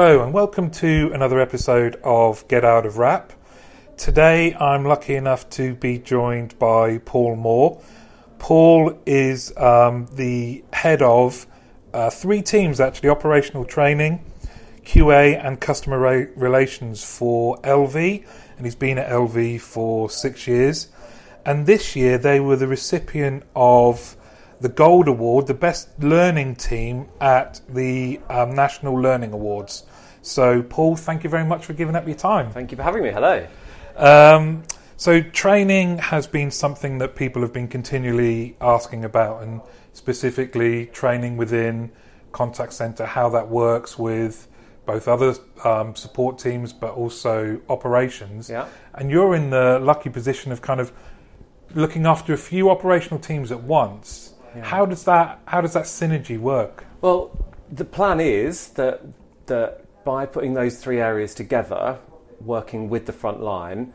Hello, and welcome to another episode of Get Out of Wrap. Today I'm lucky enough to be joined by Paul Moore. Paul is um, the head of uh, three teams actually operational training, QA, and customer relations for LV, and he's been at LV for six years. And this year they were the recipient of the Gold Award, the best learning team at the um, National Learning Awards. So, Paul, thank you very much for giving up your time. Thank you for having me. Hello. Um, so, training has been something that people have been continually asking about, and specifically training within contact center, how that works with both other um, support teams but also operations. Yeah. And you're in the lucky position of kind of looking after a few operational teams at once. Yeah. How does that how does that synergy work? Well, the plan is that that by putting those three areas together, working with the front line,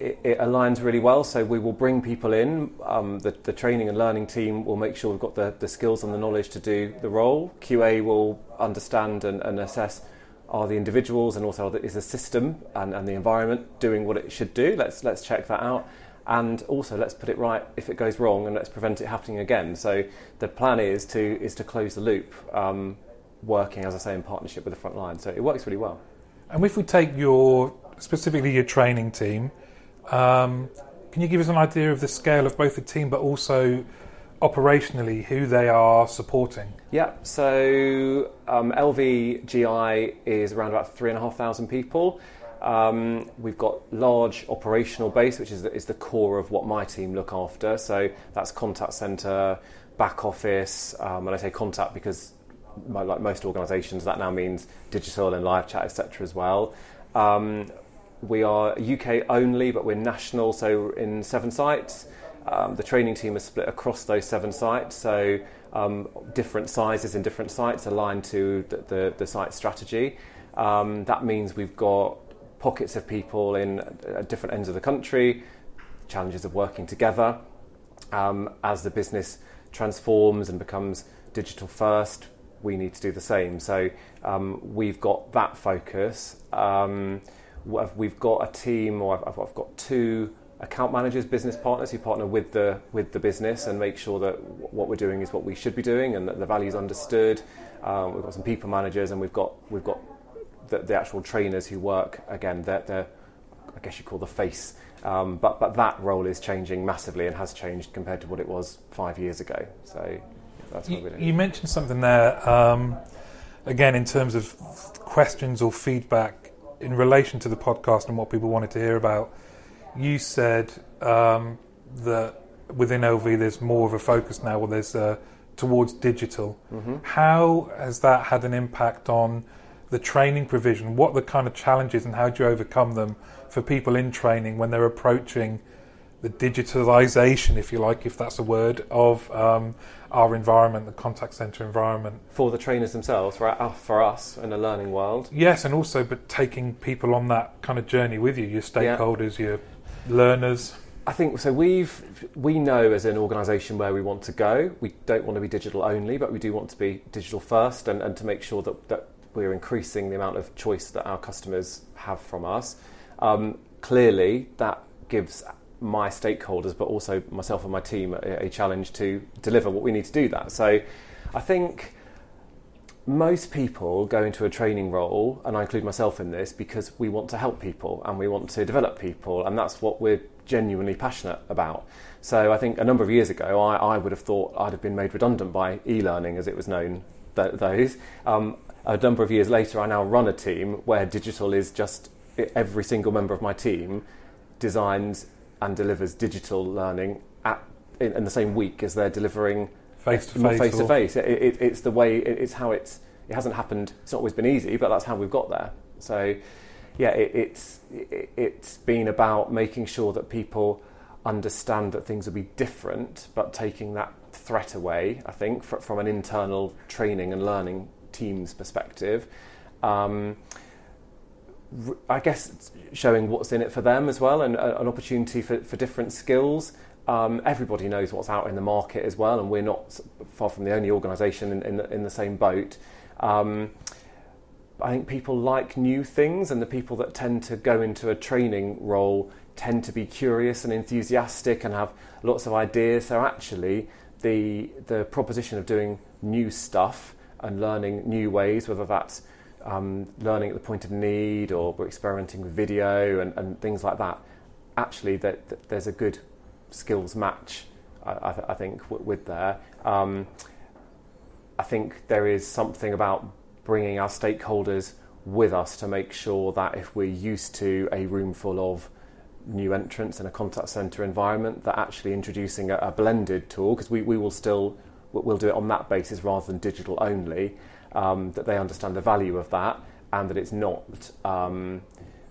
it, it aligns really well. So we will bring people in. Um, the, the training and learning team will make sure we've got the, the skills and the knowledge to do the role. QA will understand and, and assess are the individuals and also is the system and, and the environment doing what it should do. Let's let's check that out. And also, let's put it right if it goes wrong, and let's prevent it happening again. So, the plan is to is to close the loop, um, working as I say in partnership with the front line. So it works really well. And if we take your specifically your training team, um, can you give us an idea of the scale of both the team, but also operationally who they are supporting? Yeah, so um, LVGI is around about three and a half thousand people. Um, we've got large operational base, which is the, is the core of what my team look after. So that's contact center, back office, um, and I say contact because, like most organisations, that now means digital and live chat, etc. as well. Um, we are UK only, but we're national, so in seven sites. Um, the training team is split across those seven sites, so um, different sizes in different sites aligned to the, the, the site strategy. Um, that means we've got pockets of people in uh, different ends of the country, challenges of working together. Um, as the business transforms and becomes digital first, we need to do the same. So um, we've got that focus. Um, we've got a team, or I've, I've got two account managers, business partners who partner with the with the business and make sure that what we're doing is what we should be doing and that the value is understood. Um, we've got some people managers and we've got we've got the, the actual trainers who work again. They're I guess you call the face, um, but but that role is changing massively and has changed compared to what it was five years ago. So that's what You, we're doing. you mentioned something there, um, again, in terms of questions or feedback in relation to the podcast and what people wanted to hear about. You said um, that within LV there's more of a focus now, where there's uh, towards digital. How has that had an impact on the training provision? What are the kind of challenges and how do you overcome them for people in training when they're approaching the digitalization, if you like, if that's a word, of um, our environment, the contact center environment? for the trainers themselves, for, uh, for us in the learning world. Yes, and also, but taking people on that kind of journey with you, your stakeholders, your learners. I think so. We've we know as an organisation where we want to go. We don't want to be digital only, but we do want to be digital first, and, and to make sure that, that we're increasing the amount of choice that our customers have from us. Um, clearly, that gives my stakeholders, but also myself and my team, a, a challenge to deliver what we need to do that. So, I think most people go into a training role, and I include myself in this, because we want to help people and we want to develop people, and that's what we're genuinely passionate about. So I think a number of years ago, I, I would have thought I'd have been made redundant by e-learning, as it was known. Th- those um, a number of years later, I now run a team where digital is just every single member of my team designs and delivers digital learning at in, in the same week as they're delivering face to face. face to face. It- it- It's the way. it- It's how it's. It hasn't happened. It's not always been easy, but that's how we've got there. So, yeah, it, it's it, it's been about making sure that people understand that things will be different, but taking that threat away. I think fr- from an internal training and learning team's perspective. Um, I guess showing what's in it for them as well, and uh, an opportunity for, for different skills. Um, everybody knows what's out in the market as well, and we're not far from the only organisation in, in, the, in the same boat. Um, I think people like new things, and the people that tend to go into a training role tend to be curious and enthusiastic and have lots of ideas. So actually, the the proposition of doing new stuff and learning new ways, whether that's um, learning at the point of need or we're experimenting with video and, and things like that, actually, that, that there's a good skills match. I, I, th- I think w- with there. Um, I think there is something about bringing our stakeholders with us to make sure that if we're used to a room full of new entrants in a contact center environment, that actually introducing a, a blended tool, because we, we will still we'll do it on that basis rather than digital only, um, that they understand the value of that and that it's not um,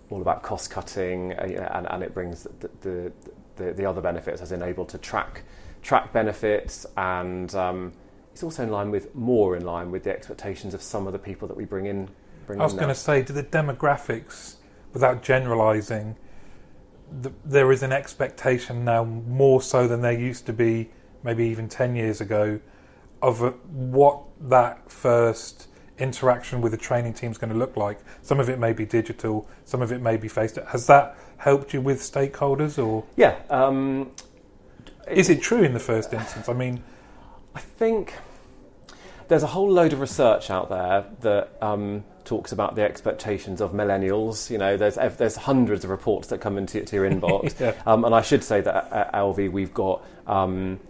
all about cost cutting uh, and, and it brings the, the, the, the other benefits as in able to track track benefits and um, it's also in line with more in line with the expectations of some of the people that we bring in. Bring I was going to say, do the demographics, without generalising, th- there is an expectation now more so than there used to be, maybe even ten years ago, of what that first interaction with the training team is going to look like. Some of it may be digital, some of it may be face to. Has that helped you with stakeholders, or Yeah, um, is it true in the first instance? I mean, I think there's a whole load of research out there that um, talks about the expectations of millennials. You know, there's there's hundreds of reports that come into to your inbox, Yeah. um, and I should say that at LV we've got um,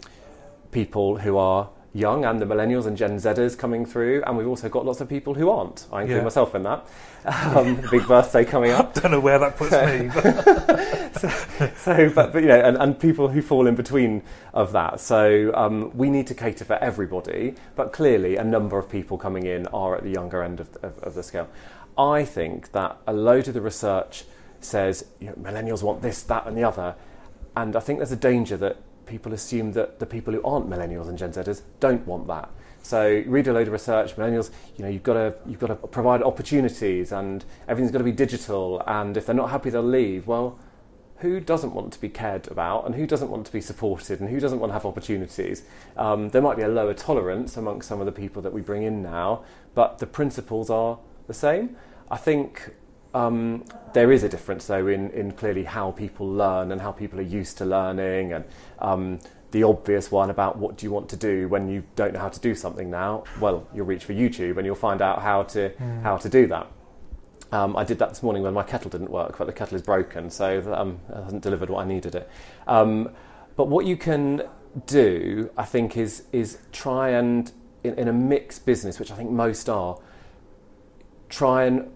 people who are young and the millennials and Gen Zers coming through, and we've also got lots of people who aren't. I include Yeah. myself in that. Um, big birthday coming up. don't know where that puts me. But so, but, but you know, and, and people who fall in between of that. So um, we need to cater for everybody, but clearly a number of people coming in are at the younger end of, of, of the scale. I think that a load of the research says you know, millennials want this, that, and the other, and I think there's a danger that people assume that the people who aren't millennials and Gen Zers don't want that. So read a load of research. Millennials, you know, you've got to you've got to provide opportunities, and everything's got to be digital. And if they're not happy, they'll leave. Well, who doesn't want to be cared about and who doesn't want to be supported and who doesn't want to have opportunities? Um, there might be a lower tolerance amongst some of the people that we bring in now, but the principles are the same. I think um, there is a difference, though, in, in clearly how people learn and how people are used to learning, and um, the obvious one about what do you want to do when you don't know how to do something now. Well, you'll reach for YouTube and you'll find out how to how to do that. Um, I did that this morning when my kettle didn't work, but the kettle is broken, so um, it hasn't delivered what I needed it. Um, but what you can do, I think, is is try and in, in a mixed business, which I think most are, try and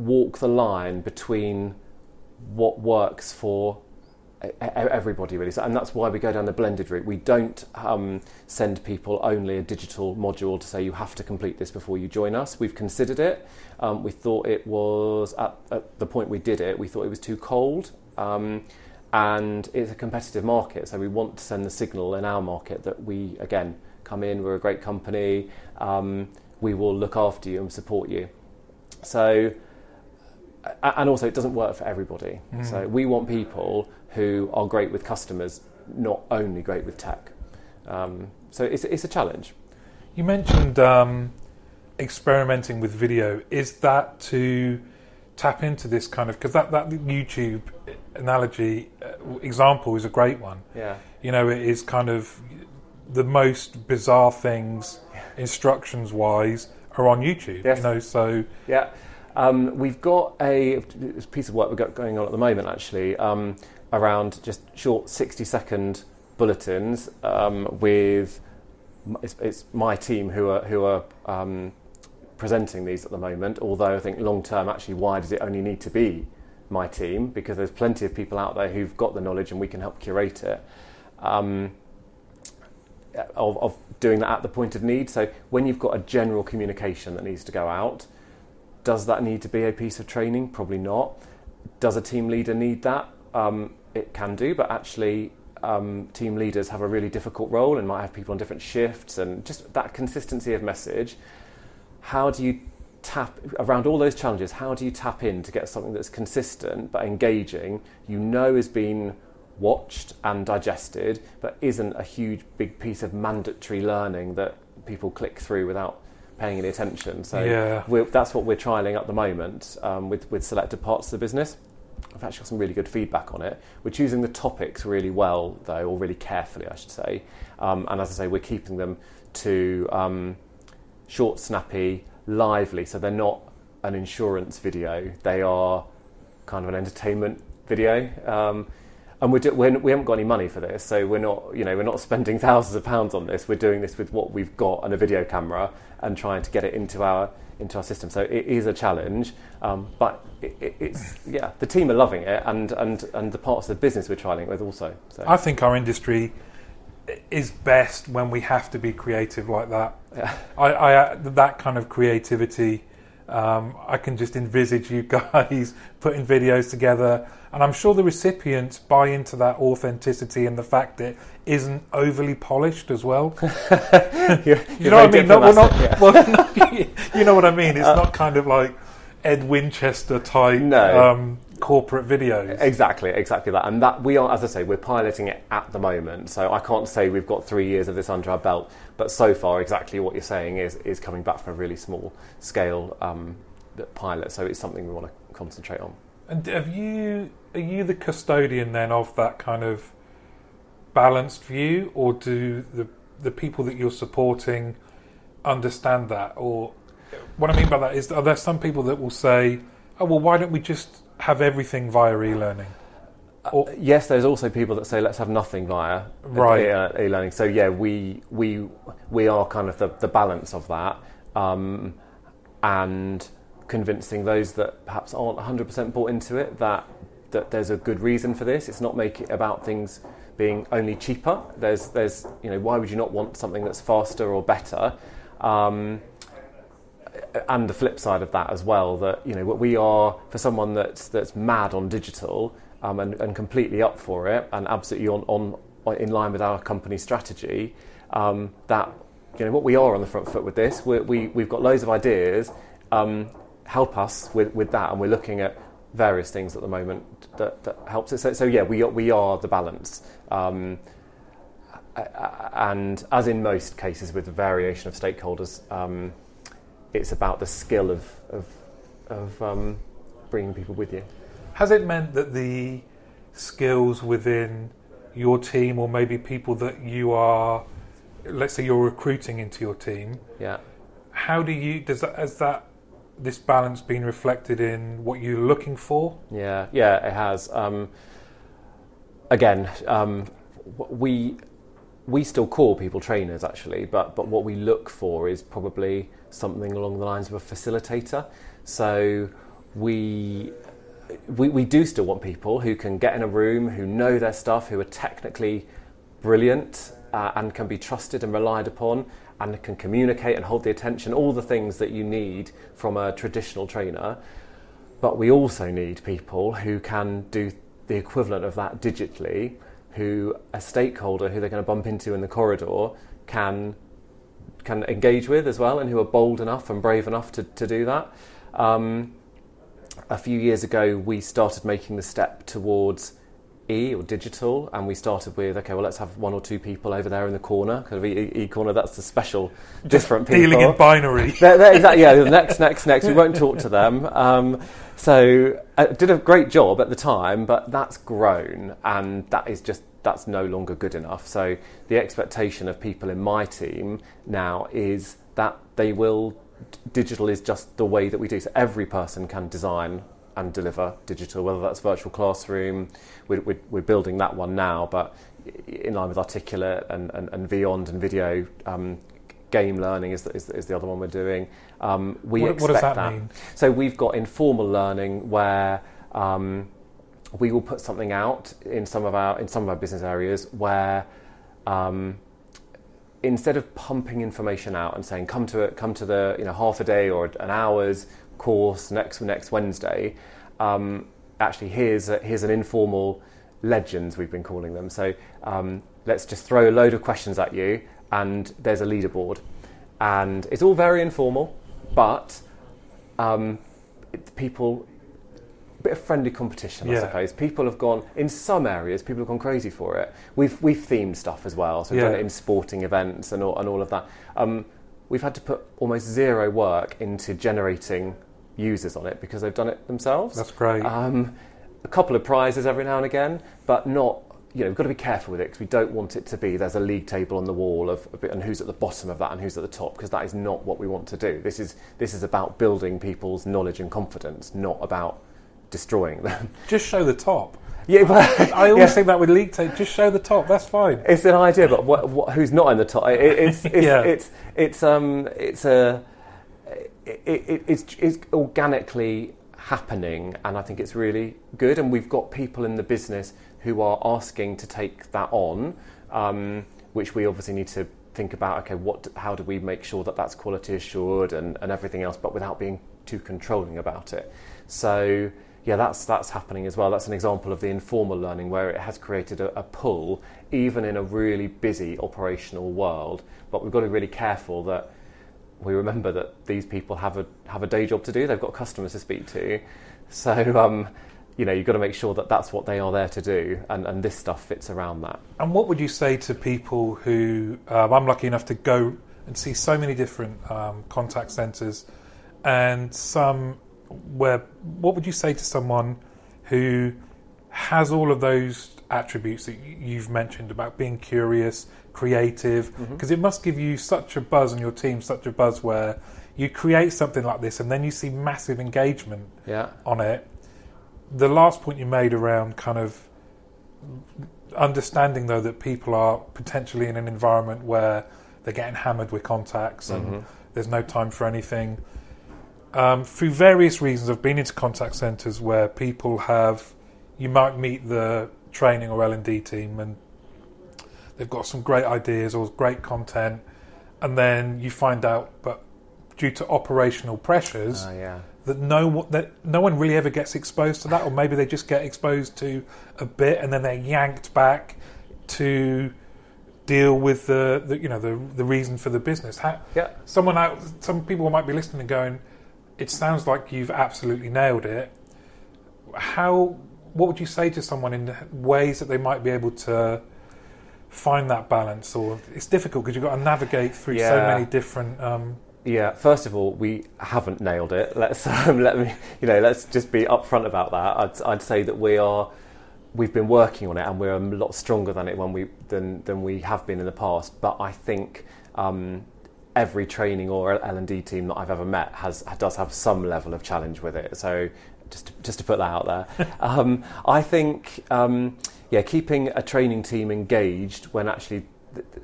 walk the line between what works for everybody really. So, and that's why we go down the blended route. We don't um, send people only a digital module to say you have to complete this before you join us. We've considered it. Um, we thought it was at, at the point we did it we thought it was too cold um, and it's a competitive market so we want to send the signal in our market that we again come in we're a great company um, we will look after you and support you. So and also it doesn't work for everybody. So we want people who are great with customers, not only great with tech. Um, so it's, it's a challenge. You mentioned um, experimenting with video. Is that to tap into this kind of because that that YouTube analogy uh, example is a great one. Yeah. You know, it is kind of the most bizarre things, instructions wise, are on YouTube. Yes. You know, so Yeah. Um, we've got a piece of work we've got going on at the moment actually um, around just short 60 second bulletins um, with it's, it's my team who are who are um, presenting these at the moment. Although I think long term, actually, why does it only need to be my team? Because there's plenty of people out there who've got the knowledge and we can help curate it. Um, of, of doing that at the point of need. So when you've got a general communication that needs to go out, Does that need to be a piece of training? Probably not. Does a team leader need that? Um, it can do, but actually, um, team leaders have a really difficult role and might have people on different shifts, and just that consistency of message. How do you tap around all those challenges? How do you tap in to get something that's consistent but engaging? You know has been watched and digested, but isn't a huge big piece of mandatory learning that people click through without paying any attention. So Yeah. we're, that's what we're trialing at the moment um, with with selected parts of the business. I've actually got some really good feedback on it. We're choosing the topics really well, though, or really carefully, I should say. Um, and as I say, we're keeping them to um, short, snappy, lively. So they're not an insurance video. They are kind of an entertainment video. Um, and we're, do- we're, we haven't got any money for this, so we're not, you know, we're not spending thousands of pounds on this. We're doing this with what we've got and a video camera, and trying to get it into our into our system. So it is a challenge, um, but it, it, it's yeah, the team are loving it, and, and and the parts of the business we're trialing with also. So I think our industry is best when we have to be creative like that. Yeah. I, I uh, that kind of creativity. Um, I can just envisage you guys putting videos together, and I'm sure the recipients buy into that authenticity and the fact that it isn't overly polished as well. You know what I mean? No, not, yeah. well, no, you know what I mean. It's not kind of like Ed Winchester type No. um, corporate videos. Exactly, exactly that. And that we are, as I say, we're piloting it at the moment. So I can't say we've got three years of this under our belt, but so far, exactly what you're saying is is coming back from a really small scale um, pilot. So it's something we want to concentrate on. And have you are you the custodian then of that kind of balanced view, or do the the people that you're supporting understand that? Or what I mean by that is, are there some people that will say, "Oh, well, why don't we just have everything via e-learning?" Or, Yes, there's also people that say let's have nothing via Right. e- e-learning. So yeah, we we we are kind of the, the balance of that, um, and convincing those that perhaps aren't 100% bought into it that that there's a good reason for this. It's not make it about things being only cheaper. There's there's you know why would you not want something that's faster or better? Um, and the flip side of that as well that you know what we are for someone that's that's mad on digital um, and, and completely up for it and absolutely on, on in line with our company strategy um, that you know what we are on the front foot with this we, we we've got loads of ideas um, help us with, with that and we're looking at various things at the moment that, that helps it so, so yeah we are, we are the balance. Um, and as in most cases with the variation of stakeholders um, it's about the skill of of, of um, bringing people with you. has it meant that the skills within your team, or maybe people that you are, let's say, you're recruiting into your team, Yeah, how do you does that has that this balance been reflected in what you're looking for? yeah, yeah. It has. Um, again, um, we we still call people trainers actually, but but what we look for is probably something along the lines of a facilitator. So we. We, we do still want people who can get in a room, who know their stuff, who are technically brilliant uh, and can be trusted and relied upon and can communicate and hold the attention, all the things that you need from a traditional trainer. But we also need people who can do the equivalent of that digitally, who a stakeholder who they're going to bump into in the corridor can can engage with as well, and who are bold enough and brave enough to, to do that. Um, a few years ago, we started making the step towards e or digital, and we started with okay, well, let's have one or two people over there in the corner, of e, e corner. That's the special, different people Dealing in binary. they're, they're exactly, yeah, the next, next, next. We won't talk to them. Um, so uh, did a great job at the time, but that's grown, and that is just that's no longer good enough. So the expectation of people in my team now is that they will. Digital is just the way that we do. So every person can design and deliver digital, whether that's virtual classroom. We're, we're, we're building that one now, but in line with Articulate and, and, and Beyond and video. Um, game learning is the, is, the- is the other one we're doing. Um, we What- what expect does that mean? So we've got informal learning where um, we will put something out in some of our in some of our business areas where um, instead of pumping information out and saying come to it, come to the you know half a day or an hour's course next next Wednesday. Um, actually, here's a, here's an informal legends we've been calling them. So um, let's just throw a load of questions at you, and there's a leaderboard, and it's all very informal, but um, it, people a bit of friendly competition, I Yeah. suppose. People have gone in some areas. People have gone crazy for it. We've we've themed stuff as well, so we've done it in sporting events and all, and all of that. Um, we've had to put almost zero work into generating users on it because they've done it themselves. That's great. Um, a couple of prizes every now and again, but not. You know, we've got to be careful with it because we don't want it to be there's a league table on the wall of and who's at the bottom of that and who's at the top because that is not what we want to do. This is this is about building people's knowledge and confidence, not about destroying them. Just show the top. yeah, but I always yeah. think that with league tape. Just show the top. That's fine. It's an idea, but what, what, who's not in the top? It, it's it's, Yeah. it's it's um it's a it, it, it's it's organically happening, and I think it's really good. And we've got people in the business who are asking to take that on, um, which we obviously need to think about. Okay, what how do we make sure that that's quality assured and, and everything else, but without being too controlling about it. So yeah, that's that's happening as well. That's an example of the informal learning where it has created a, a pull, even in a really busy operational world. But we've got to be really careful that we remember that these people have a have a day job to do. They've got customers to speak to, so um, you know you've got to make sure that that's what they are there to do, and, and this stuff fits around that. And what would you say to people who um, I'm lucky enough to go and see so many different um, contact centres, and some where what would you say to someone who has all of those attributes that you've mentioned about being curious, creative, because it must give you such a buzz and your team such a buzz where you create something like this and then you see massive engagement Yeah, on it. The last point you made around kind of understanding, though, that people are potentially in an environment where they're getting hammered with contacts and there's no time for anything. Um, through various reasons, I've been into contact centres where people have, you might meet the training or L and D team, and they've got some great ideas or great content, and then you find out, but due to operational pressures, uh, yeah. that no one- that no one really ever gets exposed to that, or maybe they just get exposed to a bit and then they're yanked back to deal with the, the you know the the reason for the business. How, Yeah. someone out, some people might be listening and going, "It sounds like you've absolutely nailed it." How? What would you say to someone in ways that they might be able to find that balance? Or it's difficult because you've got to navigate through so many different. Um, Yeah, first of all, we haven't nailed it. Let's um, let me, you know, let's just be upfront about that. I'd, I'd say that we are, we've been working on it, and we're a lot stronger than it when we than than we have been in the past. But I think um, every training or L and D team that I've ever met has does have some level of challenge with it. So just to, just to put that out there, um, I think um, yeah, keeping a training team engaged when actually.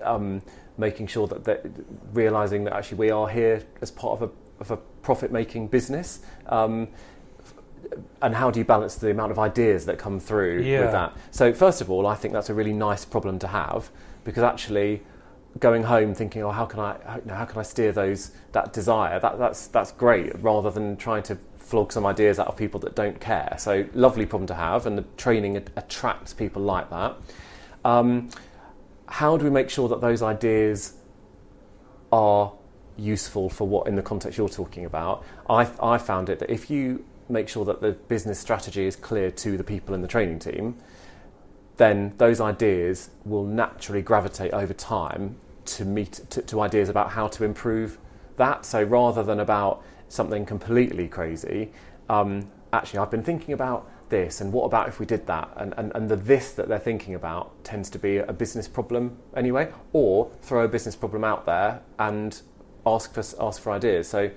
Um, making sure that, that realizing that actually we are here as part of a, of a profit making business um, and how do you balance the amount of ideas that come through Yeah. with that so first of all i think that's a really nice problem to have because actually going home thinking oh how can i how, you know, how can i steer those that desire that, that's that's great rather than trying to flog some ideas out of people that don't care so lovely problem to have and the training attracts people like that um, how do we make sure that those ideas are useful for what in the context you're talking about? I, I found it that if you make sure that the business strategy is clear to the people in the training team, then those ideas will naturally gravitate over time to meet to, to ideas about how to improve that. So rather than about something completely crazy, um, actually, I've been thinking about this and what about if we did that? And, and, and the this that they're thinking about tends to be a business problem anyway, or throw a business problem out there and ask for, ask for ideas. So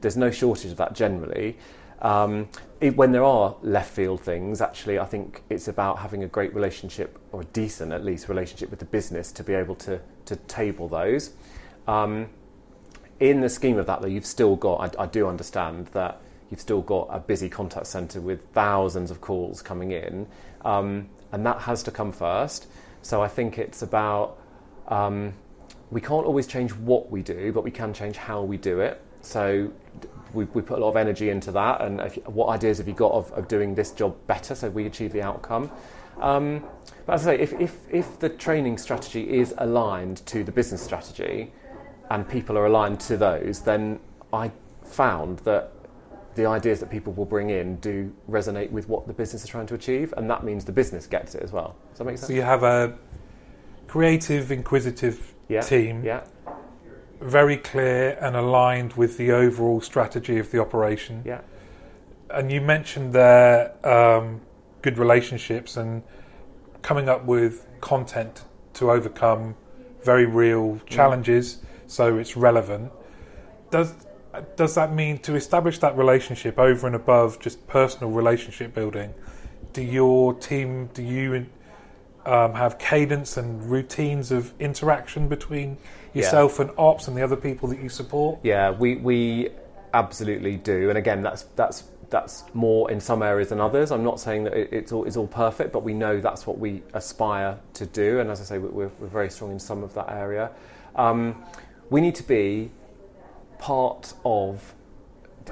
there's no shortage of that generally. Um, it, when there are left field things, actually, I think it's about having a great relationship, or a decent at least relationship with the business to be able to, to table those. Um, in the scheme of that, though, you've still got, I, I do understand that you've still got a busy contact centre with thousands of calls coming in, um, and that has to come first. So I think it's about, um, we can't always change what we do, but we can change how we do it. So we, we put a lot of energy into that. And if, what ideas have you got of, of doing this job better so we achieve the outcome? Um, but as I say, if, if, if the training strategy is aligned to the business strategy and people are aligned to those, then I found that the ideas that people will bring in do resonate with what the business is trying to achieve, and that means the business gets it as well. Does that make sense? So you have a creative, inquisitive yeah. team, Yeah. very clear and aligned with the overall strategy of the operation. Yeah. And you mentioned there um, good relationships and coming up with content to overcome very real challenges, so it's relevant. Does does that mean to establish that relationship over and above just personal relationship building? Do your team, do you um, have cadence and routines of interaction between Yeah. yourself and ops and the other people that you support? Yeah, we, we absolutely do. And again, that's that's that's more in some areas than others. I'm not saying that it, it's all it's all perfect, but we know that's what we aspire to do. And as I say, we- we're, we're very strong in some of that area. Um, we need to be part of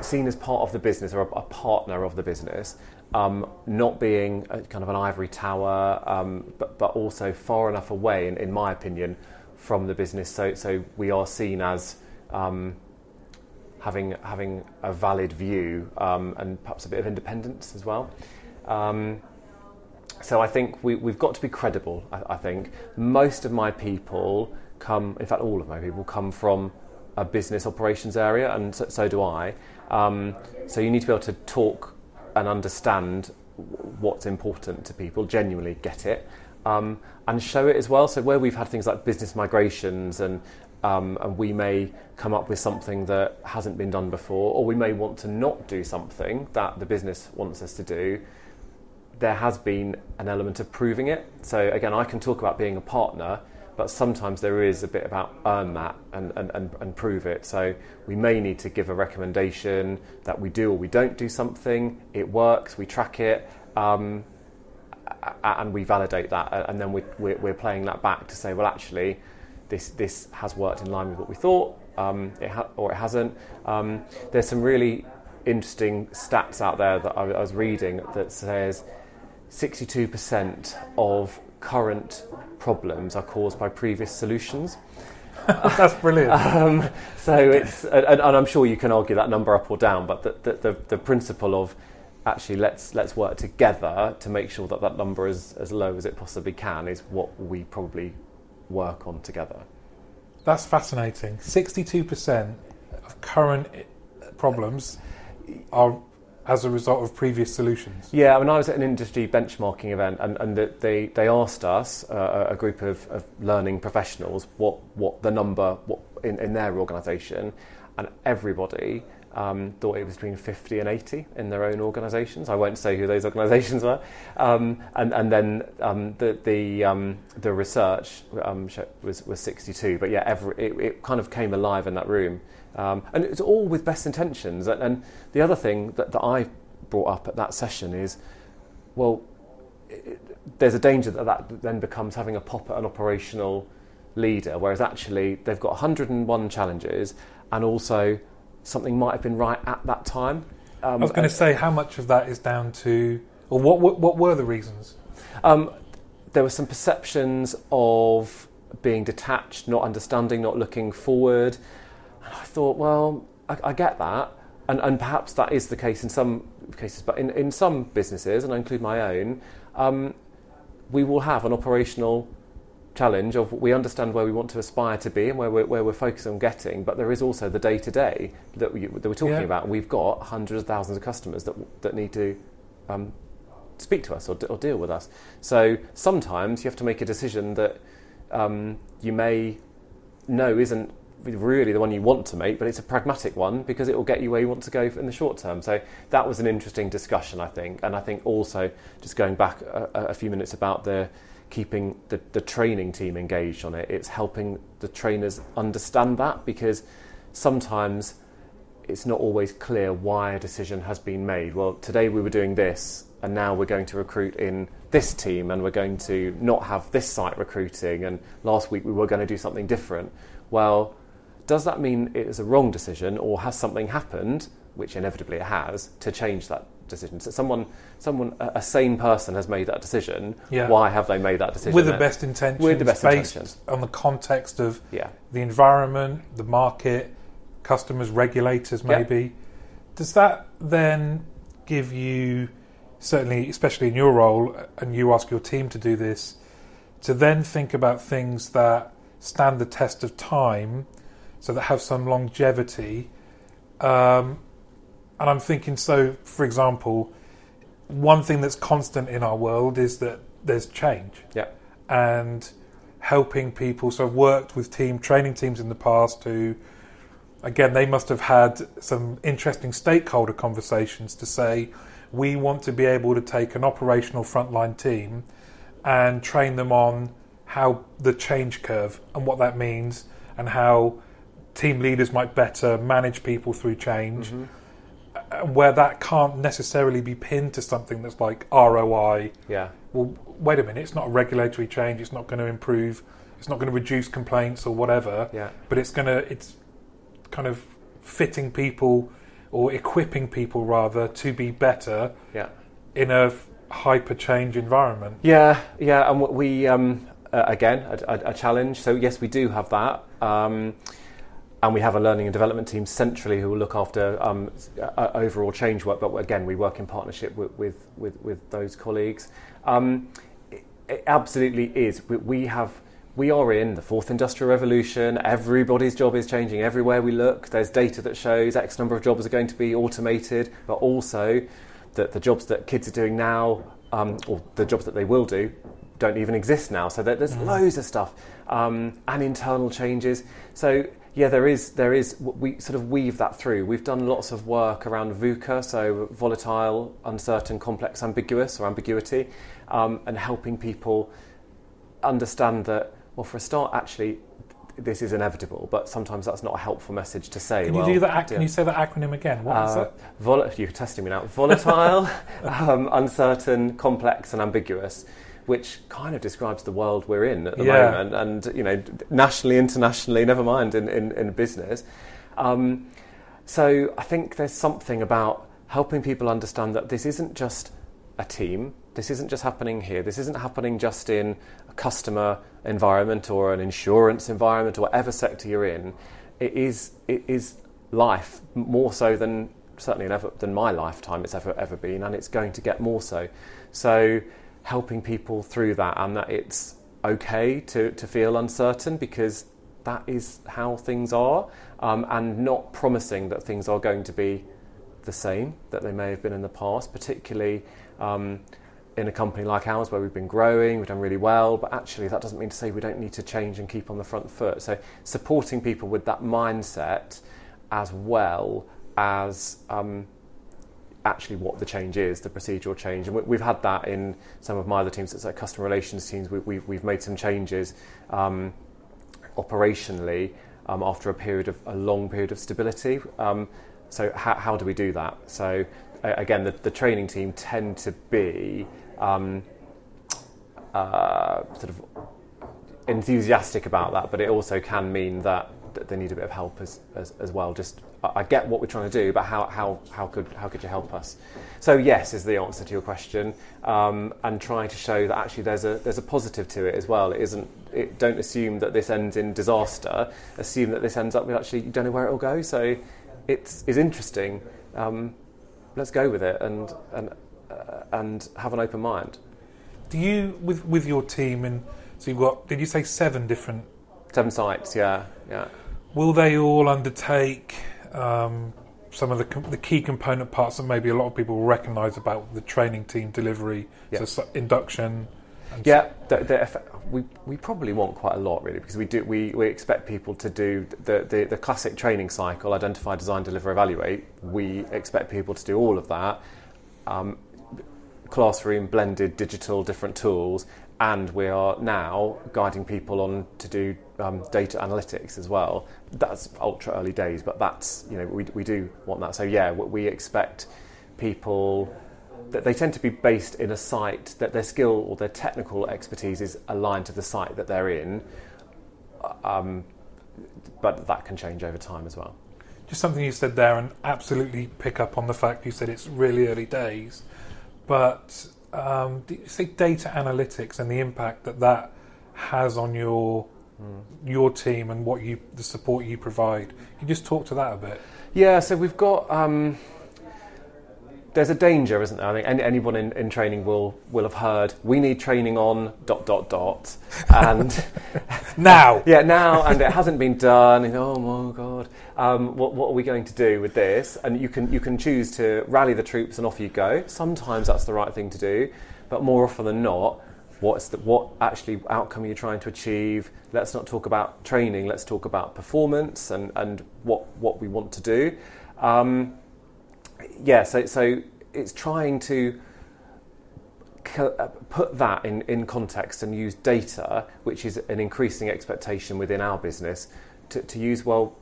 seen as part of the business or a, a partner of the business, um, not being a, kind of an ivory tower, um, but, but also far enough away, in, in my opinion, from the business. So, so we are seen as um, having having a valid view um, and perhaps a bit of independence as well. Um, so I think we, we've got to be credible. I, I think most of my people come, in fact, all of my people come from a business operations area, and so, so do I. Um, so you need to be able to talk and understand what's important to people, genuinely get it, um, and show it as well. So where we've had things like business migrations and um, and we may come up with something that hasn't been done before, or we may want to not do something that the business wants us to do there has been an element of proving it. So again, I can talk about being a partner, but sometimes there is a bit about earn that and, and, and, and prove it. So we may need to give a recommendation that we do or we don't do something. It works, we track it, um, and we validate that, and then we, we're, we're playing that back to say, well, actually, this this has worked in line with what we thought, um, it ha- or it hasn't. Um, there's some really interesting stats out there that I, I was reading that says 62% of current problems are caused by previous solutions. That's brilliant. Um, so it's, and, and I'm sure you can argue that number up or down, but the, the, the, the principle of actually let's let's work together to make sure that that number is as low as it possibly can is what we probably work on together. That's fascinating. 62% of current problems are as a result of previous solutions. Yeah, when I was at an industry benchmarking event, and, and the- they, they asked us, uh, a group of, of learning professionals, what, what the number what in, in their organisation, and everybody um, thought it was between 50 and 80 in their own organisations. I won't say who those organisations were. Um, and, and then um, the, the, um, the research um, was, was 62. But yeah, every, it, it kind of came alive in that room. Um, and it's all with best intentions. And, and the other thing that, that I brought up at that session is, well, it, there's a danger that that then becomes having a pop at an operational leader, whereas actually they've got 101 challenges and also something might have been right at that time. Um, I was going to say, how much of that is down to, or what, what, what were the reasons? Um, there were some perceptions of being detached, not understanding, not looking forward. I thought, well, I, I get that. And, and perhaps that is the case in some cases, but in, in some businesses, and I include my own, um, we will have an operational challenge of we understand where we want to aspire to be and where we're, where we're focused on getting, but there is also the day to day that we- that we're talking Yeah. about. We've got hundreds of thousands of customers that, that need to um, speak to us or, or deal with us. So sometimes you have to make a decision that um, you may know isn't really the one you want to make, but it's a pragmatic one because it will get you where you want to go in the short term. So that was an interesting discussion, I think. And I think also, just going back a, a few minutes about the keeping the, the training team engaged on it, it's helping the trainers understand that because sometimes it's not always clear why a decision has been made. Well, today we were doing this, and now we're going to recruit in this team, and we're going to not have this site recruiting, and last week we were going to do something different. Well, does that mean it is a wrong decision, or has something happened which inevitably it has, to change that decision. So someone, someone, a sane person has made that decision. Yeah. Why have they made that decision? with the best intentions, With the best based intentions. on the context of Yeah. the environment, the market, customers, regulators, Yeah. maybe. Does that then give you, certainly, especially in your role, and you ask your team to do this, to then think about things that stand the test of time, so that have some longevity? Um, and I'm thinking, so for example, one thing that's constant in our world is that there's change Yeah. and helping people. So I've worked with team training teams in the past who, again, they must have had some interesting stakeholder conversations to say, we want to be able to take an operational frontline team and train them on how the change curve and what that means and how team leaders might better manage people through change. uh, Where that can't necessarily be pinned to something that's like ROI, Yeah. well, wait a minute, it's not a regulatory change, it's not going to improve, it's not going to reduce complaints or whatever, Yeah. but it's going to, it's kind of fitting people or equipping people rather to be better Yeah. in a hyper change environment. Yeah, yeah, and we um, uh, again a, a, a challenge. So yes, we do have that, um, and we have a learning and development team centrally who will look after um, uh, overall change work. But again, we work in partnership with with, with, with those colleagues. Um, it, it absolutely is. We, we have. We are in the fourth industrial revolution. Everybody's job is changing everywhere we look. There's data that shows X number of jobs are going to be automated, but also that the jobs that kids are doing now, um, or the jobs that they will do, don't even exist now. So there- there's loads of stuff um, and internal changes. So yeah, there is there is we sort of weave that through. We've done lots of work around VUCA, so volatile, uncertain, complex, ambiguous, or ambiguity, um, and helping people understand that. Well, for a start, actually. This is inevitable, but sometimes that's not a helpful message to say. Can well, you do that? ac- Can you say that acronym again? What is Uh, it? vol- you're testing me now. Volatile, um, uncertain, complex, and ambiguous, which kind of describes the world we're in at the Yeah. moment, and you know, nationally, internationally, never mind in in, in business. Um, so I think there's something about helping people understand that this isn't just a team. This isn't just happening here. This isn't happening just in a customer environment or an insurance environment or whatever sector you're in. It is it is life more so than certainly in ever, than my lifetime it's ever ever been, and it's going to get more so. So helping people through that and that it's okay to, to feel uncertain because that is how things are, um, and not promising that things are going to be the same that they may have been in the past, particularly um, in a company like ours where we've been growing, we've done really well, but actually that doesn't mean to say we don't need to change and keep on the front foot. So supporting people with that mindset as well as um, actually what the change is, the procedural change. And we, we've had that in some of my other teams, it's like customer relations teams, we, we, we've made some changes um, operationally um, after a period of a long period of stability. Um, so how, how do we do that? So again, the, the training team tend to be um, uh, sort of enthusiastic about that, but it also can mean that, that they need a bit of help as, as, as well. Just I get what we're trying to do, but how, how, how could how could you help us? So yes is the answer to your question, um, and try to show that actually there's a there's a positive to it as well. It isn't. It, don't assume that this ends in disaster. Assume that this ends up with actually you don't know where it will go. So it's is interesting. Um, let's go with it and and uh, and have an open mind. Do you with with your team and so you've got? Did you say seven different? Seven sites, yeah, yeah. Will they all undertake um, some of the com- the key component parts that maybe a lot of people will recognise about the training team delivery? Yeah. So, induction. And Yeah, the, we, we probably want quite a lot really because we do we, we expect people to do the, the, the classic training cycle: identify, design, deliver, evaluate. We expect people to do all of that. Um, classroom, blended, digital, different tools, and we are now guiding people on to do um, data analytics as well. That's ultra early days, but that's you know we we do want that. So yeah, we expect people that they tend to be based in a site that their skill or their technical expertise is aligned to the site that they're in, um, but that can change over time as well. just something you said there, and absolutely pick up on the fact you said it's really early days, but um, say data analytics and the impact that that has on your your team and what you the support you provide? Can you just talk to that a bit? Yeah, so we've got. Um, there's a danger, isn't there? I think any, anyone in, in training will will have heard we need training on dot dot dot, and Now, yeah, now and it hasn't been done. And, oh my god, um, what what are we going to do with this? And you can you can choose to rally the troops and off you go. Sometimes that's the right thing to do, but more often than not, what's the, what actually outcome are you trying to achieve? Let's not talk about training. Let's talk about performance and and what what we want to do. Um, yeah, so so it's trying to uh, put that in, in context and use data, which is an increasing expectation within our business, to, to use, well,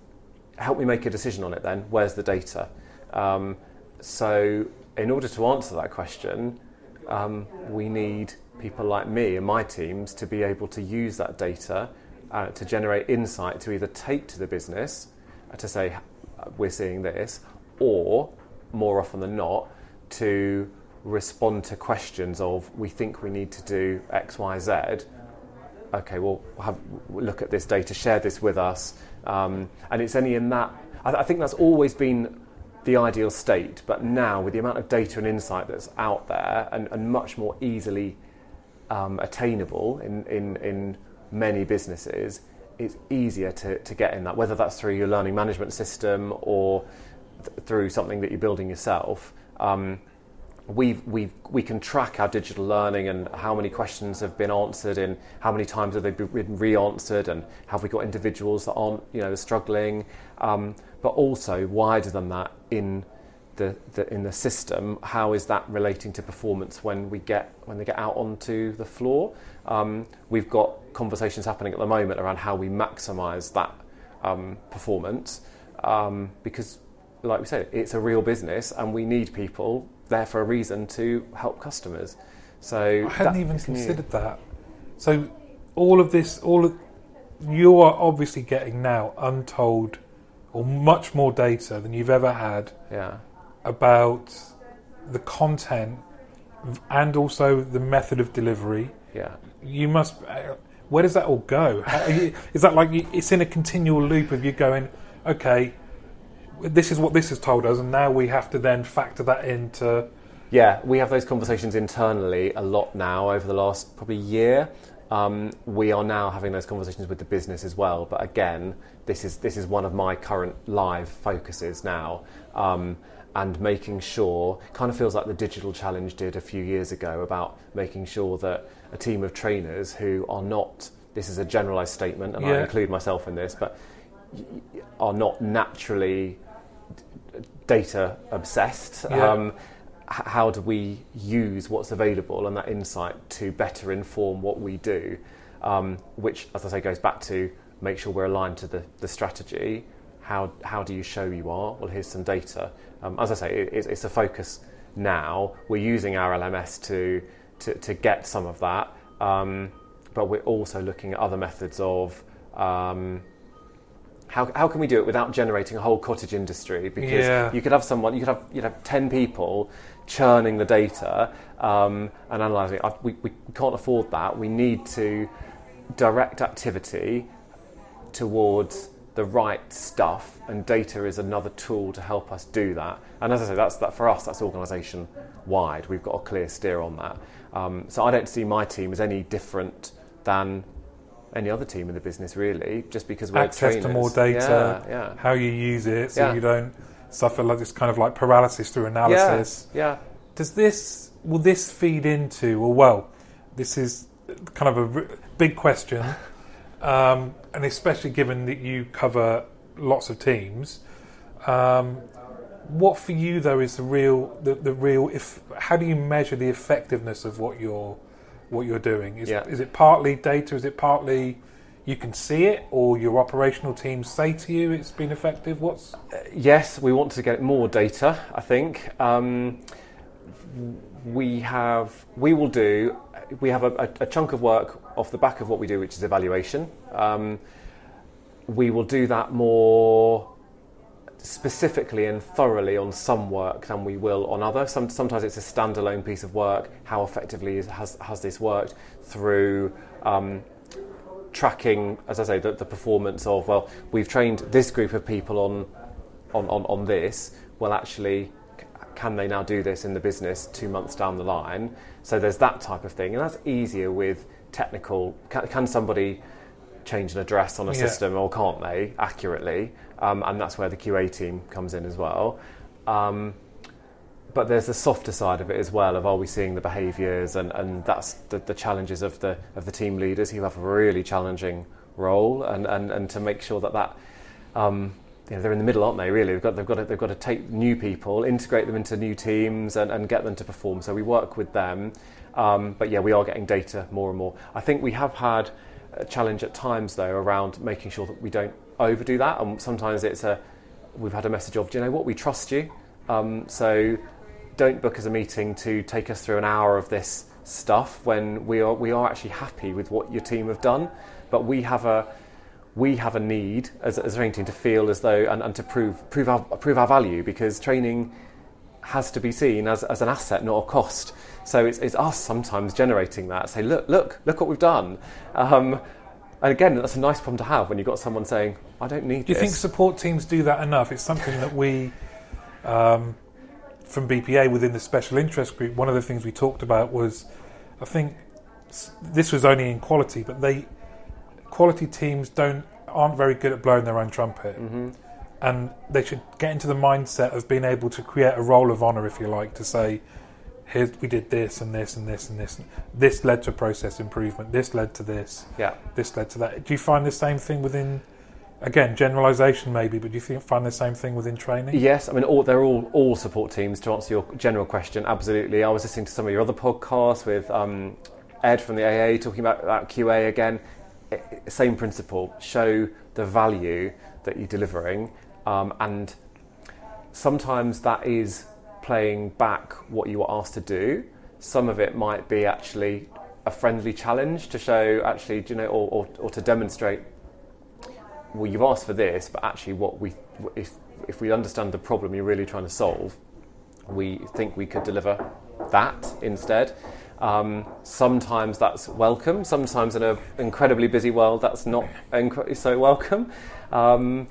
help me make a decision on it then. Where's the data? Um, so, in order to answer that question, um, we need people like me and my teams to be able to use that data uh, to generate insight to either take to the business uh, to say, we're seeing this, or more often than not, to respond to questions of we think we need to do X, Y, Z. Okay, well, have, look at this data, share this with us, um, and it's only in that. I, I think that's always been the ideal state, but now with the amount of data and insight that's out there, and, and much more easily um, attainable in, in, in many businesses, it's easier to, to get in that, whether that's through your learning management system or th- through something that you're building yourself. Um, we've, we've, we can track our digital learning and how many questions have been answered and how many times have they been re-answered and have we got individuals that aren't you know struggling um, but also wider than that in the, the in the system how is that relating to performance when we get when they get out onto the floor um, we've got conversations happening at the moment around how we maximize that um, performance um, because like we said it's a real business and we need people there for a reason to help customers. So I hadn't even is new. considered that. So all of this, all of you are obviously getting now untold or much more data than you've ever had Yeah, about the content and also the method of delivery. yeah, You must. Where does that all go? How, are you, is that like it's in a continual loop of you going, okay, this is what this has told us, and now we have to then factor that into. yeah. We have those conversations internally a lot now over the last probably year. Um, we are now having those conversations with the business as well. But again, this is this is one of my current live focuses now. Um, and making sure, kind of feels like the digital challenge did a few years ago about making sure that a team of trainers who are not, this is a generalised statement, and I include myself in this, but are not naturally data obsessed. Yeah. Um, how do we use what's available and that insight to better inform what we do? Um, which, as I say, goes back to make sure we're aligned to the, the strategy. How, how do you show you are? Well, here's some data. Um, as I say, it, it's, it's a focus now. We're using our LMS to, to, to get some of that, um, but we're also looking at other methods of um, how, how can we do it without generating a whole cottage industry? Because Yeah. you could have someone, you could have you'd have ten people churning the data um, and analysing it. I- We, we can't afford that. We need to direct activity towards the right stuff, and data is another tool to help us do that. And as I say, that's that for us. That's organisation wide. We've got a clear steer on that. Um, so I don't see my team as any different than any other team in the business, really. Just because we're access to trainers. more data, Yeah, yeah. how you use it, so Yeah. you don't suffer like this kind of like paralysis through analysis. Yeah, Does this will this feed into? Well, well, this is kind of a r- big question, um, and especially given that you cover lots of teams. Um, what for you though is the real the, the real if how do you measure the effectiveness of what you're what you're doing is, Yeah. is it partly data is it partly you can see it or your operational teams say to you it's been effective what's Yes, we want to get more data. I think um, we have. We will do. We have a, a, a chunk of work off the back of what we do, which is evaluation. Um, we will do that more specifically and thoroughly on some work than we will on other. Some, sometimes it's a standalone piece of work. How effectively is, has, has this worked through um, tracking, as I say, the, the performance of, well, we've trained this group of people on, on, on, on this. Well, actually, c- can they now do this in the business two months down the line? So there's that type of thing. And that's easier with technical. Can, can somebody change an address on a Yeah. system or can't they accurately? Um, and that's where the QA team comes in as well. Um, but there's the softer side of it as well of are we seeing the behaviours and, and that's the, the challenges of the of the team leaders who have a really challenging role and, and, and to make sure that that um, you know, they're in the middle, aren't they? Really, they've got they've got to, they've got to take new people, integrate them into new teams, and, and get them to perform. So we work with them, um, but yeah, we are getting data more and more. I think we have had a challenge at times though around making sure that we don't overdo that, and sometimes it's a we've had a message of, do you know what, we trust you, um, so don't book us a meeting to take us through an hour of this stuff when we are we are actually happy with what your team have done, but we have a we have a need as, as a training team to feel as though and, and to prove prove our prove our value because training has to be seen as, as an asset, not a cost. So it's, it's us sometimes generating that. Say, look, look, look what we've done. Um, and again, that's a nice problem to have when you've got someone saying, I don't need Do you this. think support teams do that enough? It's something that we, um, from BPA within the special interest group, one of the things we talked about was, I think this was only in quality, but they quality teams don't aren't very good at blowing their own trumpet, and they should get into the mindset of being able to create a roll of honour, if you like, to say. Here's, we did this and this and this and this. And This led to process improvement. This led to this yeah. this led to that. Do you find the same thing within, again, generalisation maybe, but do you think, find the same thing within training? Yes, I mean, all, they're all, all support teams. To answer your general question, absolutely. I was listening to some of your other podcasts with um, Ed from the AA talking about, about QA again. I- I- same principle. Show the value that you're delivering, um, and sometimes that is playing back what you were asked to do. Some of it might be actually a friendly challenge to show, actually, do you know, or, or, or to demonstrate well, you've asked for this, but actually, what we if if we understand the problem you're really trying to solve, we think we could deliver that instead. Um, sometimes that's welcome. Sometimes in an incredibly busy world, that's not incre- so welcome. Um,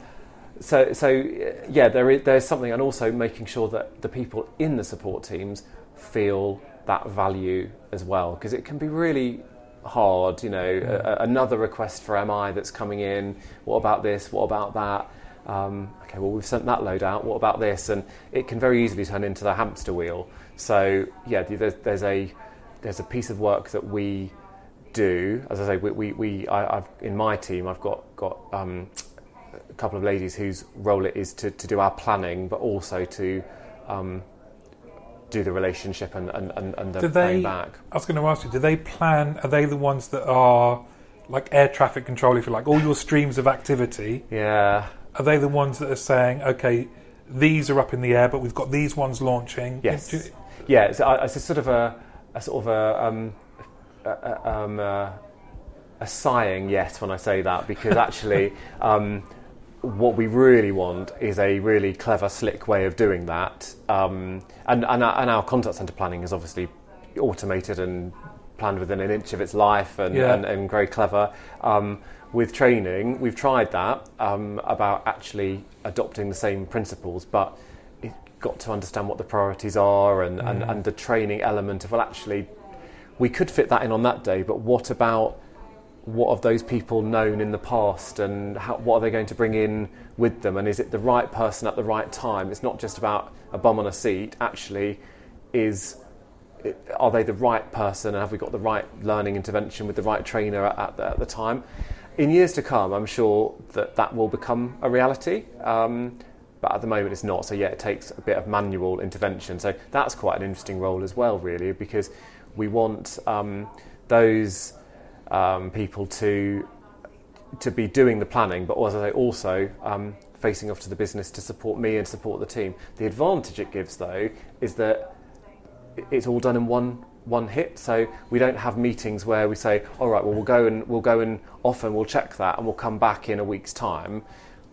so, so uh, yeah, there is there's something, and also making sure that the people in the support teams feel that value as well, because it can be really hard. You know, a, a- another request for MI that's coming in. What about this? What about that? Um, okay, well we've sent that load out. What about this? And it can very easily turn into the hamster wheel. So yeah, there's, there's a there's a piece of work that we do. As I say, we, we, we I, I've in my team, I've got got um, couple of ladies whose role it is to, to do our planning, but also to um, do the relationship and, and, and, and the Do they? back. I was going to ask you. Do they plan? Are they the ones that are like air traffic control, if you like, all your streams of activity? Yeah. Are they the ones that are saying, okay, these are up in the air, but we've got these ones launching? Yes. You- Yeah. It's, a- it's a sort of a, a sort of a, um, a, a, um, a, a sighing yes when I say that because actually. Um, what we really want is a really clever, slick way of doing that. Um, and, and, our, and our contact centre planning is obviously automated and planned within an inch of its life and, Yeah. and, and very clever. Um, with training, we've tried that um, about actually adopting the same principles, but you've got to understand what the priorities are and, and, and the training element of, well, actually, we could fit that in on that day, but what about what have those people known in the past and how, what are they going to bring in with them? And is it the right person at the right time? It's not just about a bum on a seat. Actually is are they the right person? And have we got the right learning intervention with the right trainer at, at, the, at the time? In years to come i'm sure that that will become a reality. Um, but at the moment it's not. So yeah it takes a bit of manual intervention. So that's quite an interesting role as well really because we want um, those um, people to to be doing the planning, but as I say, also um, facing off to the business to support me and support the team. The advantage it gives, though, is that it's all done in one one hit. So we don't have meetings where we say, "All right, well, we'll go and we'll go and off and we'll check that, and we'll come back in a week's time."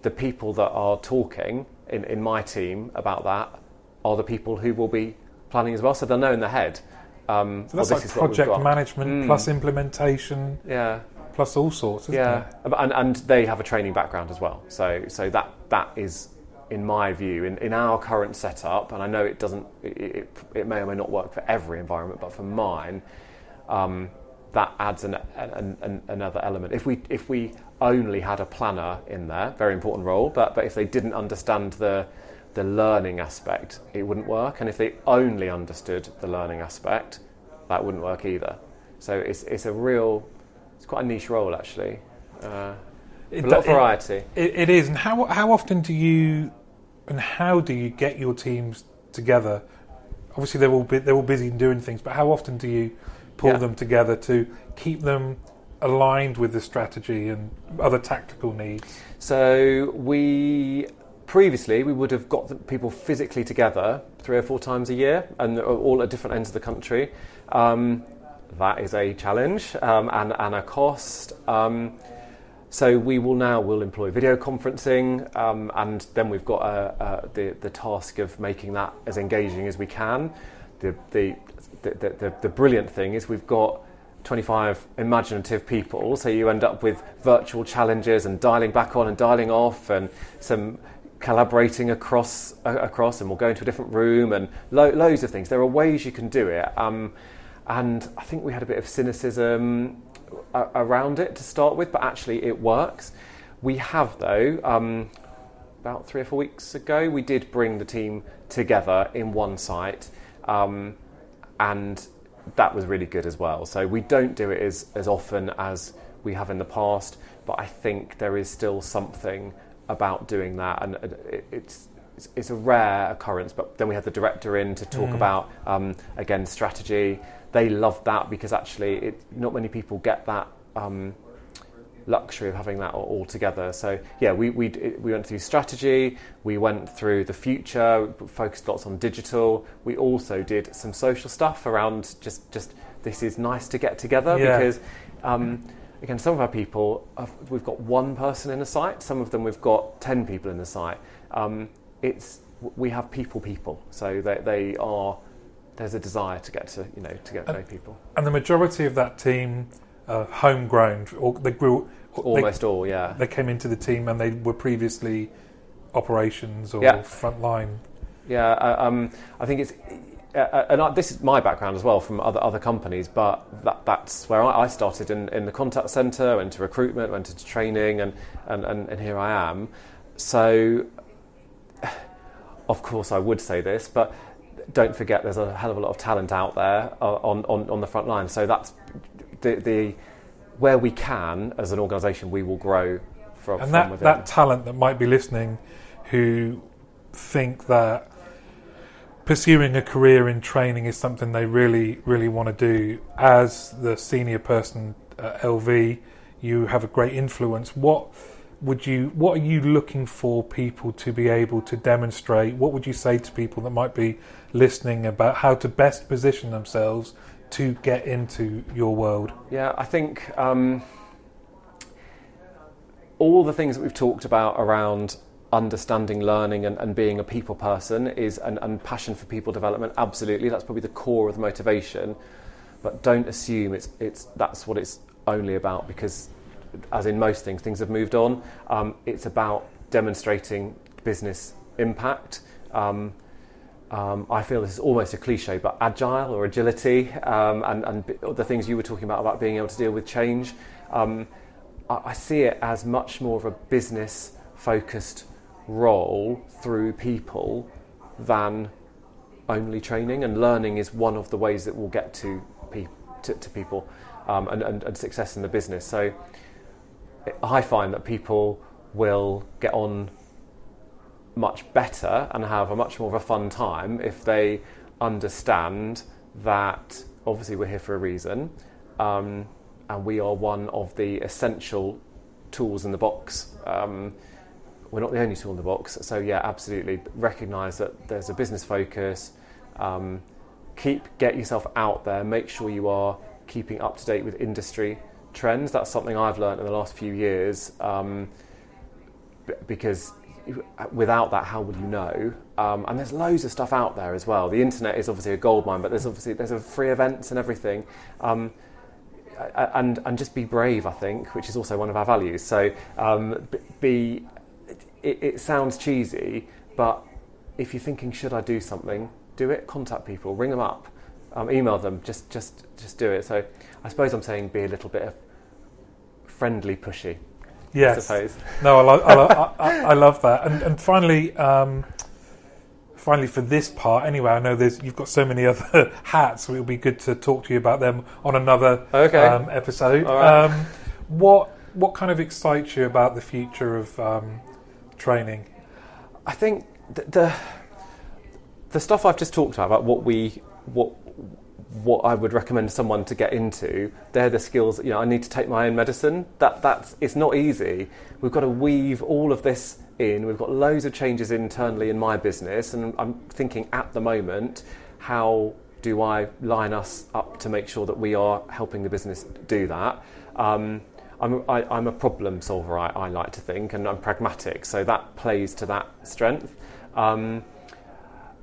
The people that are talking in, in my team about that are the people who will be planning as well, so they'll know in their head. Um, So that's well, like project management Mm. plus implementation Yeah, plus all sorts, yeah, it? and, and they have a training background as well. So, so that that is, in my view, in, in our current setup, and I know it doesn't, it, it, it may or may not work for every environment, but for mine, um, that adds an, an, an, another element. If we if we only had a planner in there, very important role, but but if they didn't understand the the learning aspect, it wouldn't work. And if they only understood the learning aspect, that wouldn't work either. So it's it's a real, it's quite a niche role actually. Uh, It a lot of variety. It, it is. And how how often do you and how do you get your teams together? Obviously, they're all bu- they're all busy and doing things, but how often do you pull Yeah. them together to keep them aligned with the strategy and other tactical needs? So we previously we would have got people physically together three or four times a year, and all at different ends of the country. Um, that is a challenge um, and, and a cost. Um, so we will now will employ video conferencing, um, and then we've got uh, uh, the the task of making that as engaging as we can. The the, the, the, the brilliant thing is we've got 25 imaginative people, so you end up with virtual challenges and dialing back on and dialing off, and some collaborating across uh, across, and we'll go into a different room and lo- loads of things. There are ways you can do it, um, and I think we had a bit of cynicism a- around it to start with, but actually it works. We have though. Um, about three or four weeks ago, we did bring the team together in one site, um, and that was really good as well. So we don't do it as, as often as we have in the past, but I think there is still something about doing that, and it, it's it's- a rare occurrence. But then we had the director in to talk about um, again strategy. They loved that because actually, it, not many people get that. Um, luxury of having that all, together. So yeah, we, we we went through strategy, we went through the future, focused lots on digital. We also did some social stuff around just just this is nice to get together Yeah. because. Um, Again, some of our people, have, we've got one person in a site. Some of them we've got ten people in the site. Um, it's we have people, people. So they, they are. There's a desire to get to you know to get to know people. And the majority of that team are homegrown, or they grew. they- Almost all, yeah. they came into the team and they were previously operations or Yeah. frontline. Yeah, uh, um, I think it's, uh, uh, and I, this is my background as well from other other companies, but that, that's where I, I started in, in the contact centre, went to recruitment, went into training, and, and, and, and here I am. So, of course, I would say this, but don't forget there's a hell of a lot of talent out there uh, on, on, on the front line. So that's the, the where we can as an organisation, we will grow from, And from that, within. that talent that might be listening who think that pursuing a career in training is something they really, really want to do, as the senior person at LV, you have a great influence. What would you what are you looking for people to be able to demonstrate? What would you say to people that might be listening about how to best position themselves to get into your world? Yeah, I think um, all the things that we've talked about around understanding learning and, and being a people person is and, and passion for people development absolutely that's probably the core of the motivation but don't assume it's it's that's what it's only about because as in most things things have moved on um, it's about demonstrating business impact um, um, I feel this is almost a cliche, but agile or agility, um, and, and the things you were talking about about being able to deal with change. Um, I, I see it as much more of a business focused role through people than only training, and learning is one of the ways that we'll get to, pe- to, to people um, and, and, and success in the business. So I find that people will get on much better and have a much more of a fun time if they understand that obviously we're here for a reason um, and we are one of the essential tools in the box. Um, we're not the only tool in the box, so yeah, absolutely recognise that there's a business focus. Um, keep get yourself out there. Make sure you are keeping up to date with industry trends. That's something I've learned in the last few years um, because without that, how would you know? Um, and there's loads of stuff out there as well. The internet is obviously a goldmine, but there's obviously there's free events and everything. Um, and and just be brave, I think, which is also one of our values. So um, be it, it sounds cheesy, but if you're thinking, should I do something, do it. Contact people, ring them up, um, email them. Just just just do it. So I suppose I'm saying be a little bit of friendly, pushy. I Yes. suppose. No, I, lo- I, lo- I, I, I love that. And, and finally, um, finally for this part, anyway, I know there's you've got so many other hats, so it'll be good to talk to you about them on another Okay. um, episode. Right. Um, what what kind of excites you about the future of um, training? I think the, the the stuff I've just talked about, about what we what what I would recommend someone to get into, they're the skills. You know, I need to take my own medicine. That that's it's not easy. We've got to weave all of this in. We've got loads of changes internally in my business, and I'm thinking at the moment, how do I line us up to make sure that we are helping the business do that? Um, I'm, I, I'm a problem solver, I, I like to think, and I'm pragmatic, so that plays to that strength. Um,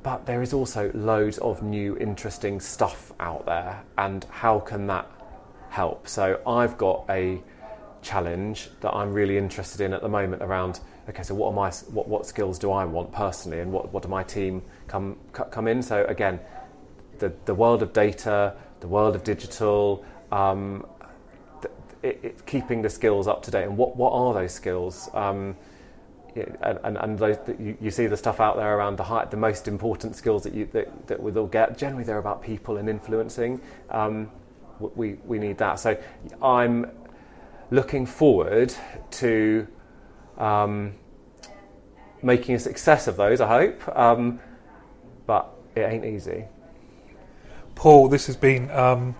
but there is also loads of new interesting stuff out there, and how can that help? So I've got a challenge that I'm really interested in at the moment around. Okay, so what are my what, what skills do I want personally, and what, what do my team come come in? So again, the the world of data, the world of digital, um, it, it, keeping the skills up to date, and what what are those skills? Um, and, and, and those, you, you see the stuff out there around the high, the most important skills that you that, that we'll get. Generally, they're about people and influencing. Um, we we need that. So I'm looking forward to um, making a success of those. I hope, um, but it ain't easy. Paul, this has been um,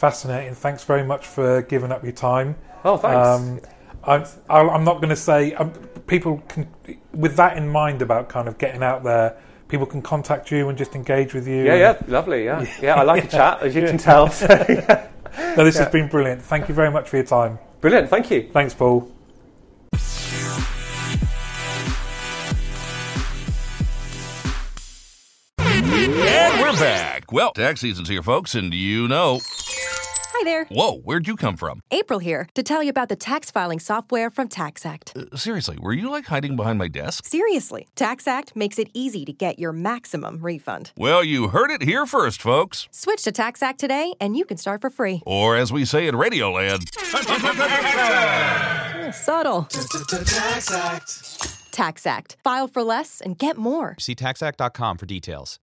fascinating. Thanks very much for giving up your time. Oh, thanks. Um, I'm, I'll- I'm not going to say um, people can, with that in mind about kind of getting out there. People can contact you and just engage with you. yeah, yeah, lovely. Yeah, yeah. I like a chat, as you can tell. So, yeah. No, this has been brilliant. Thank you very much for your time. Brilliant. Thank you. Thanks, Paul. And we're back. Well, tax season's here, folks, and you know. Hi there. Whoa, where'd you come from? April here to tell you about the tax filing software from TaxAct. Uh, seriously, were you like hiding behind my desk? Seriously, TaxAct makes it easy to get your maximum refund. Well, you heard it here first, folks. Switch to TaxAct today and you can start for free. Or as we say in Radioland, Subtle. TaxAct. File for less and get more. See taxact.com for details.